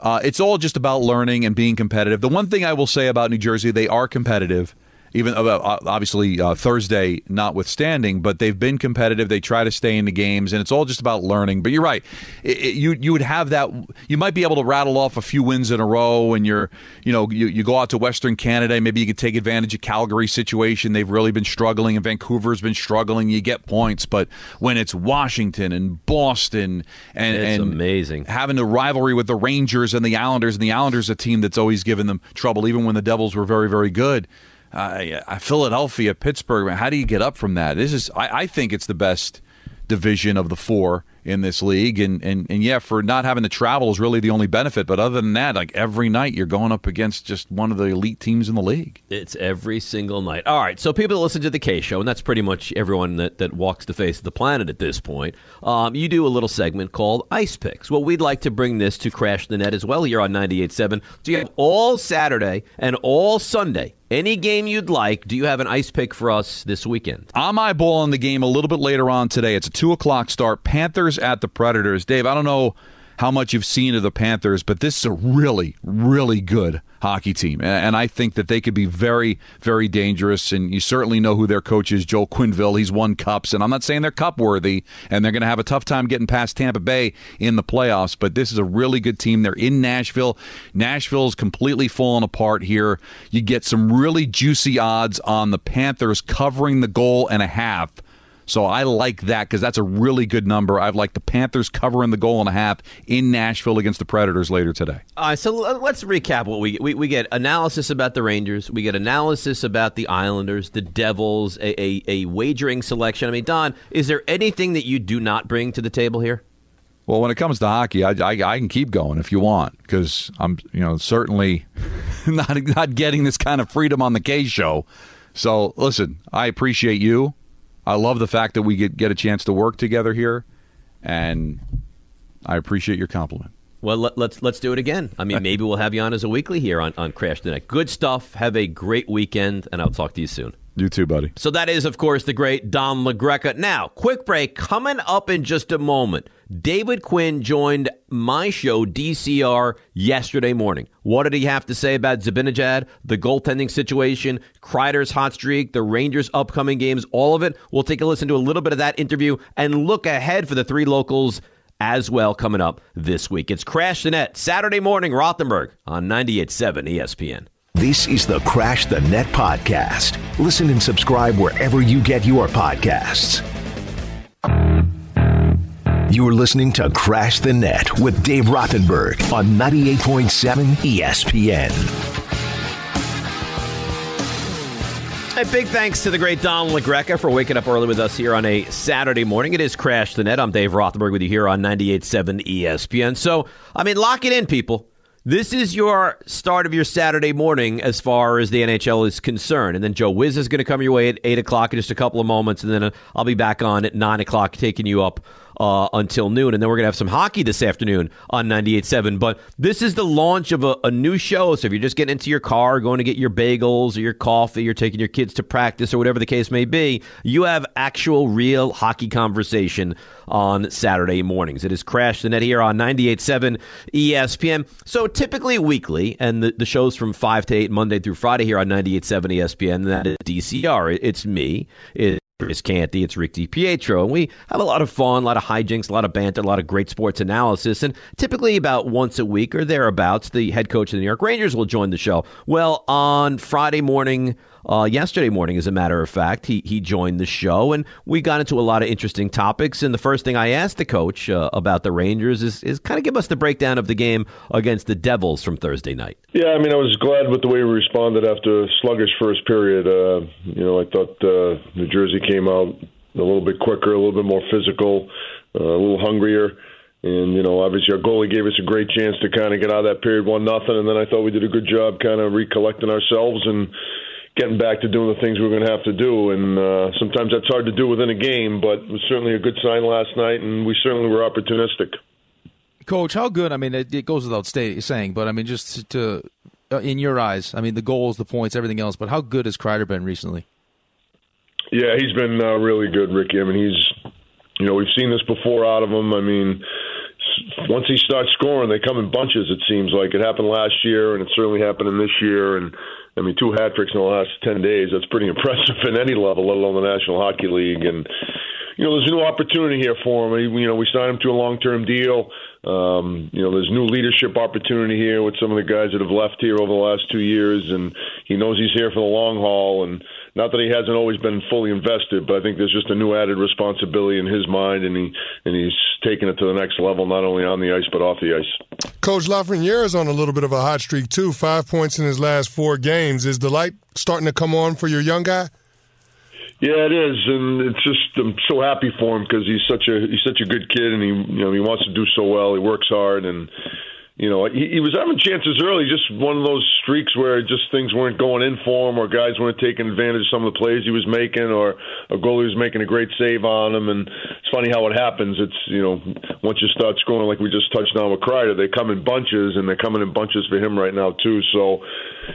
Uh, it's all just about learning and being competitive. The one thing I will say about New Jersey, they are competitive even uh, obviously uh, Thursday notwithstanding, but they've been competitive. They try to stay in the games, and it's all just about learning. But you're right. It, it, you you would have that. You might be able to rattle off a few wins in a row, and you're you know you, you go out to Western Canada. Maybe you could take advantage of Calgary's situation. They've really been struggling, and Vancouver's been struggling. You get points, but when it's Washington and Boston and it's and amazing having the rivalry with the Rangers and the Islanders, and the Islanders a team that's always given them trouble, even when the Devils were very very good uh, Philadelphia, Pittsburgh. How do you get up from that? This is, I, I think, it's the best division of the four in this league. And, and, and yeah, for not having to travel is really the only benefit. But other than that, like every night you're going up against just one of the elite teams in the league. It's every single night. All right. So people that listen to the K show, and that's pretty much everyone that, that walks the face of the planet at this point, um, you do a little segment called Ice Picks. Well, we'd like to bring this to Crash the Net as well here on 98.7. So you have all Saturday and all Sunday any game you'd like. Do you have an ice pick for us this weekend? I'm eyeballing the game a little bit later on today. It's a 2 o'clock start. Panthers at the Predators. Dave, I don't know how much you've seen of the Panthers, but this is a really, really good hockey team. And I think that they could be very, very dangerous. And you certainly know who their coach is, Joe Quenneville. He's won cups. And I'm not saying they're cup worthy, and they're going to have a tough time getting past Tampa Bay in the playoffs, but this is a really good team. They're in Nashville. Nashville's completely fallen apart here. You get some really juicy odds on the Panthers covering the goal and a half so I like that because that's a really good number. I've liked the Panthers covering the goal and a half in Nashville against the Predators later today. All right, so uh, let's recap what we, we we get analysis about the Rangers, we get analysis about the Islanders, the Devils, a, a, a wagering selection. I mean, Don, is there anything that you do not bring to the table here? Well, when it comes to hockey, I, I, I can keep going if you want because I'm you know certainly not not getting this kind of freedom on the K show. So listen, I appreciate you. I love the fact that we get, get a chance to work together here, and I appreciate your compliment. Well, let, us let's, let's do it again. I mean, maybe we'll have you on as a weekly here on, on Crash Net. Good stuff. Have a great weekend, and I'll talk to you soon. You too, buddy. So that is, of course, the great Don La Greca. Now, quick break coming up in just a moment. David Quinn joined my show, DCR, yesterday morning. What did he have to say about Zibanejad, the goaltending situation, Kreider's hot streak, the Rangers' upcoming games, all of it? We'll take a listen to a little bit of that interview and look ahead for the three locals as well coming up this week. It's Crash the Net, Saturday morning, Rothenberg on 98.7 ESPN. This is the Crash the Net podcast. Listen and subscribe wherever you get your podcasts. You're listening to Crash the Net with Dave Rothenberg on 98.7 ESPN. A big thanks to the great Don La Greca for waking up early with us here on a Saturday morning. It is Crash the Net. I'm Dave Rothenberg with you here on 98.7 ESPN. So, I mean, lock it in, people. This is your start of your Saturday morning as far as the NHL is concerned. And then Joe Wiz is going to come your way at 8 o'clock in just a couple of moments. And then uh, I'll be back on at 9 o'clock taking you up uh, until noon. And then we're going to have some hockey this afternoon on 98.7. But this is the launch of a, a, new show. So if you're just getting into your car, going to get your bagels or your coffee, you're taking your kids to practice or whatever the case may be, you have actual, real hockey conversation on Saturday mornings. It is Crash the Net here on 98.7 ESPN. So typically weekly, and the, the show's from 5 to 8 Monday through Friday here on 98.7 ESPN. That is DCR. It's me. It, Chris Canty, it's Rick DiPietro, and we have a lot of fun, a lot of hijinks, a lot of banter, a lot of great sports analysis. And typically, about once a week or thereabouts, the head coach of the New York Rangers will join the show. Well, on Friday morning, uh, yesterday morning, as a matter of fact, he he joined the show, and we got into a lot of interesting topics. And the first thing I asked the coach uh, about the Rangers is is kind of give us the breakdown of the game against the Devils from Thursday night. Yeah, I mean, I was glad with the way we responded after a sluggish first period. Uh, you know, I thought uh, New Jersey came out a little bit quicker, a little bit more physical, uh, a little hungrier. And you know, obviously, our goalie gave us a great chance to kind of get out of that period one nothing, and then I thought we did a good job kind of recollecting ourselves and getting back to doing the things we're going to have to do. And uh, sometimes that's hard to do within a game, but it was certainly a good sign last night, and we certainly were opportunistic. Coach, how good? I mean, it, it goes without stay, saying, but I mean, just to, uh, in your eyes, I mean, the goals, the points, everything else, but how good has Kreider been recently? Yeah, he's been uh, really good, Ricky. I mean, he's, you know, we've seen this before out of him. I mean, once he starts scoring, they come in bunches. It seems like it happened last year, and it's certainly happening this year. And I mean, two hat tricks in the last ten days. That's pretty impressive in any level, let alone the National Hockey League. And you know, there's a new opportunity here for him. You know, we signed him to a long-term deal. Um, you know, there's new leadership opportunity here with some of the guys that have left here over the last two years, and he knows he's here for the long haul. And not that he hasn't always been fully invested, but I think there's just a new added responsibility in his mind, and he and he's taking it to the next level, not only on the ice but off the ice. Coach Lafreniere is on a little bit of a hot streak too. Five points in his last four games. Is the light starting to come on for your young guy? Yeah, it is, and it's just I'm so happy for him because he's such a he's such a good kid, and he you know he wants to do so well. He works hard, and you know, he, he was having chances early, just one of those streaks where just things weren't going in for him, or guys weren't taking advantage of some of the plays he was making, or a goalie was making a great save on him. And it's funny how it happens. It's you know, once you start scoring, like we just touched on with Kreider, they come in bunches, and they're coming in bunches for him right now too. So,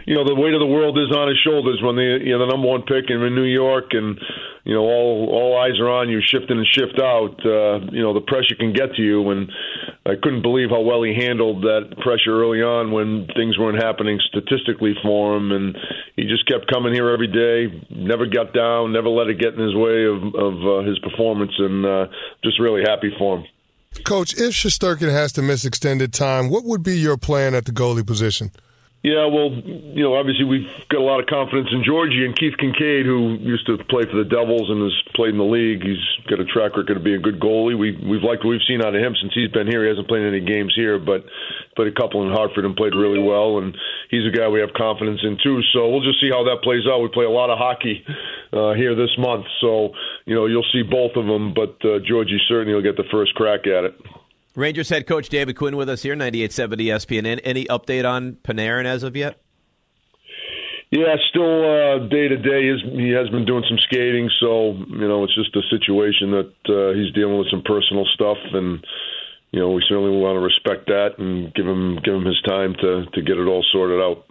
you know, the weight of the world is on his shoulders when they you know the number one pick in New York and you know all all eyes are on you, shift in and shift out. Uh, you know the pressure can get to you, and I couldn't believe how well he handled that pressure early on when things weren't happening statistically for him, and he just kept coming here every day, never got down, never let it get in his way of of uh, his performance, and uh, just really happy for him. Coach, if Shesterkin has to miss extended time, what would be your plan at the goalie position? Yeah, well, you know, obviously we've got a lot of confidence in Georgie and Keith Kinkaid, who used to play for the Devils and has played in the league. He's got a track record of being a good goalie. We we've liked what we've seen out of him since he's been here. He hasn't played any games here, but played a couple in Hartford and played really well. And he's a guy we have confidence in too. So we'll just see how that plays out. We play a lot of hockey uh, here this month, so you know you'll see both of them. But uh, Georgie certainly will get the first crack at it. Rangers head coach David Quinn with us here, 98.7 ESPN. Any update on Panarin as of yet? Yeah, still uh, day to day. He has been doing some skating, so you know it's just a situation that uh, he's dealing with some personal stuff, and you know we certainly want to respect that and give him give him his time to to get it all sorted out.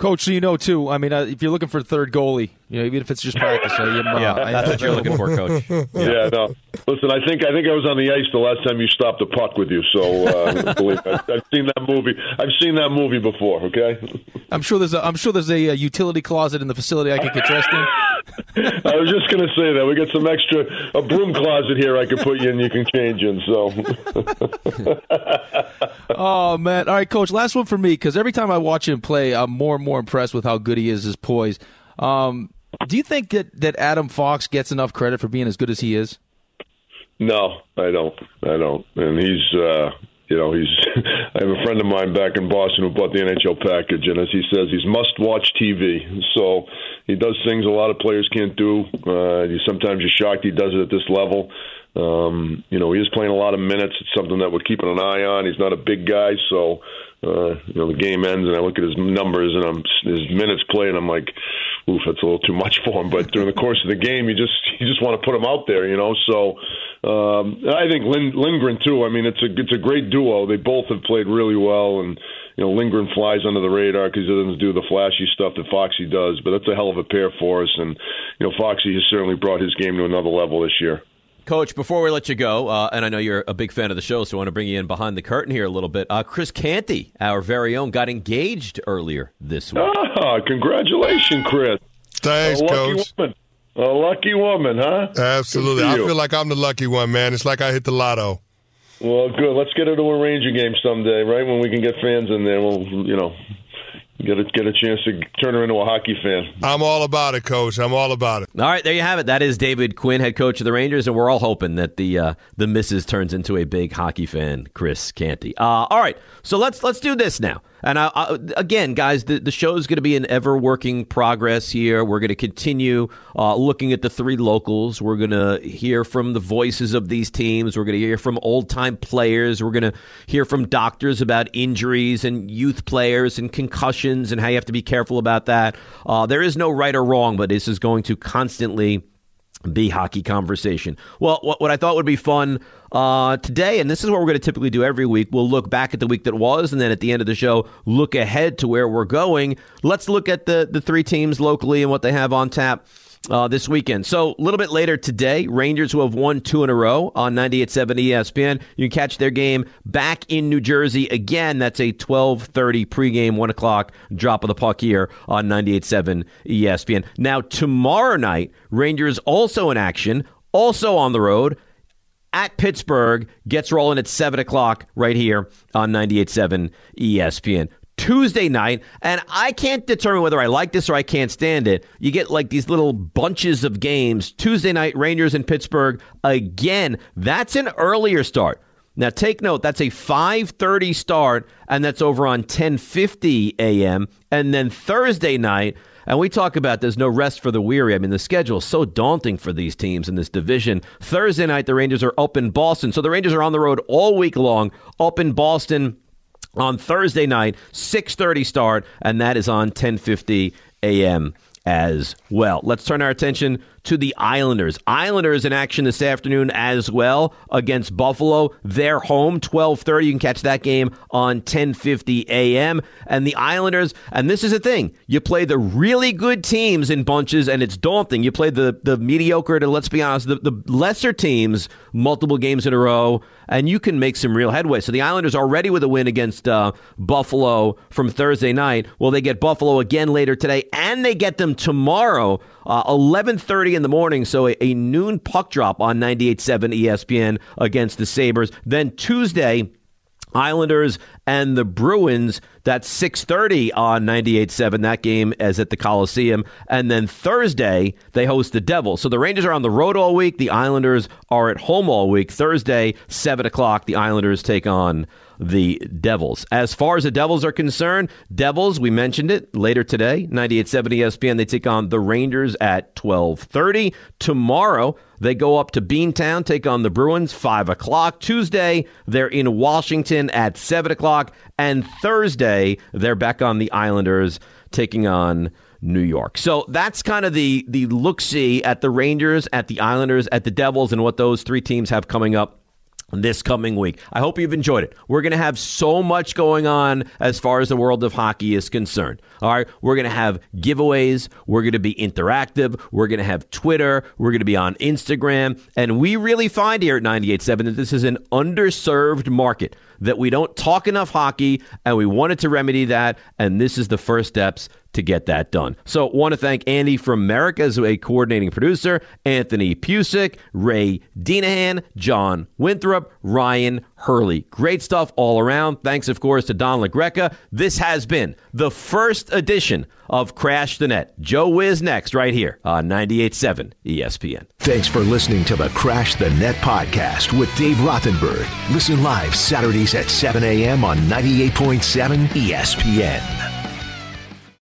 Coach, so you know too. I mean, uh, if you're looking for a third goalie, you know, even if it's just practice, uh, you, yeah, that's what you're looking for, Coach. Yeah. yeah. no. Listen, I think I think I was on the ice the last time you stopped a puck with you. So uh, believe me, I've seen that movie. I've seen that movie before. Okay. I'm sure there's a I'm sure there's a, a utility closet in the facility I could get dressed in. I was just going to say that we got some extra a broom closet here I could put you in. You can change in. So. oh man! All right, coach. Last one for me because every time I watch him play, I'm more and more impressed with how good he is, his poise. Um, do you think that that Adam Fox gets enough credit for being as good as he is? No, I don't. I don't. And he's. Uh, you know, he's. I have a friend of mine back in Boston who bought the NHL package, and as he says, he's must-watch TV. So he does things a lot of players can't do. Uh, you, sometimes you're shocked he does it at this level. Um, you know, he is playing a lot of minutes. It's something that we're keeping an eye on. He's not a big guy, so uh, you know, the game ends and I look at his numbers and I'm his minutes played and I'm like, oof, that's a little too much for him. But during the course of the game, you just you just want to put him out there, you know. So um, I think Lind- Lindgren too. I mean, it's a it's a great duo. They both have played really well, and you know, Lindgren flies under the radar because he doesn't do the flashy stuff that Foxy does. But that's a hell of a pair for us, and you know, Foxy has certainly brought his game to another level this year. Coach, before we let you go, uh, and I know you're a big fan of the show, so I want to bring you in behind the curtain here a little bit. Uh, Chris Canty, our very own, got engaged earlier this week. Ah, congratulations, Chris. Thanks, a lucky Coach. Woman. A lucky woman, huh? Absolutely. I feel like I'm the lucky one, man. It's like I hit the lotto. Well, good. Let's get her to a Ranger game someday, right? When we can get fans in there, we'll, you know, get a get a chance to turn her into a hockey fan. I'm all about it, Coach. I'm all about it. All right, there you have it. That is David Quinn, head coach of the Rangers, and we're all hoping that the uh, the missus turns into a big hockey fan, Chris Canty. Uh, all right, so let's let's do this now. And I, I, again, guys, the, the show is going to be an ever working progress here. We're going to continue uh, looking at the three locals. We're going to hear from the voices of these teams. We're going to hear from old time players. We're going to hear from doctors about injuries and youth players and concussions and how you have to be careful about that. Uh, there is no right or wrong, but this is going to constantly be hockey conversation. Well, what, what I thought would be fun uh, today, and this is what we're going to typically do every week, we'll look back at the week that was, and then at the end of the show, look ahead to where we're going. Let's look at the, the three teams locally and what they have on tap. Uh, this weekend. So a little bit later today, Rangers who have won two in a row on 98.7 ESPN. You can catch their game back in New Jersey again. That's a 12:30 pregame, one o'clock drop of the puck here on 98.7 ESPN. Now tomorrow night, Rangers also in action, also on the road at Pittsburgh gets rolling at 7 o'clock right here on 98.7 ESPN. Tuesday night, and I can't determine whether I like this or I can't stand it. You get like these little bunches of games. Tuesday night, Rangers in Pittsburgh again. That's an earlier start. Now take note, that's a 5:30 start and that's over on 10:50 a.m. and then Thursday night and we talk about there's no rest for the weary. I mean, the schedule is so daunting for these teams in this division. Thursday night, the Rangers are up in Boston. So the Rangers are on the road all week long, up in Boston on Thursday night, 6:30 start, and that is on 10:50 a.m. as well. Let's turn our attention to the Islanders. Islanders in action this afternoon as well against Buffalo. They're home 12:30. You can catch that game on 10:50 a.m. And the Islanders, and this is the thing, you play the really good teams in bunches and it's daunting. You play the the mediocre to let's be honest, the, the lesser teams multiple games in a row and you can make some real headway. So the Islanders already with a win against uh, Buffalo from Thursday night. Well, they get Buffalo again later today and they get them tomorrow uh, 11:30 in the morning, so a, a noon puck drop on 98.7 ESPN against the Sabres. Then Tuesday, Islanders and the Bruins. That's 6:30 on 98.7. That game is at the Coliseum, and then Thursday they host the Devils. So the Rangers are on the road all week. The Islanders are at home all week. Thursday, seven o'clock, the Islanders take on the Devils. As far as the Devils are concerned, Devils, we mentioned it later today, 98.7 ESPN, they take on the Rangers at 12.30. Tomorrow, they go up to Beantown, take on the Bruins, 5 o'clock. Tuesday, they're in Washington at 7 o'clock. And Thursday, they're back on the Islanders, taking on New York. So that's kind of the the look see at the Rangers, at the Islanders, at the Devils, and what those three teams have coming up this coming week. I hope you've enjoyed it. We're going to have so much going on as far as the world of hockey is concerned. All right, we're going to have giveaways, we're going to be interactive, we're going to have Twitter, we're going to be on Instagram, and we really find here at 987 that this is an underserved market that we don't talk enough hockey and we wanted to remedy that and this is the first steps to get that done. So, want to thank Andy from America as a coordinating producer, Anthony Pusick, Ray Dinahan, John Winthrop, Ryan Hurley. Great stuff all around. Thanks, of course, to Don La Greca. This has been the first edition of Crash the Net. Joe Wiz next, right here on 98.7 ESPN. Thanks for listening to the Crash the Net podcast with Dave Rothenberg. Listen live Saturdays at 7 a.m. on 98.7 ESPN.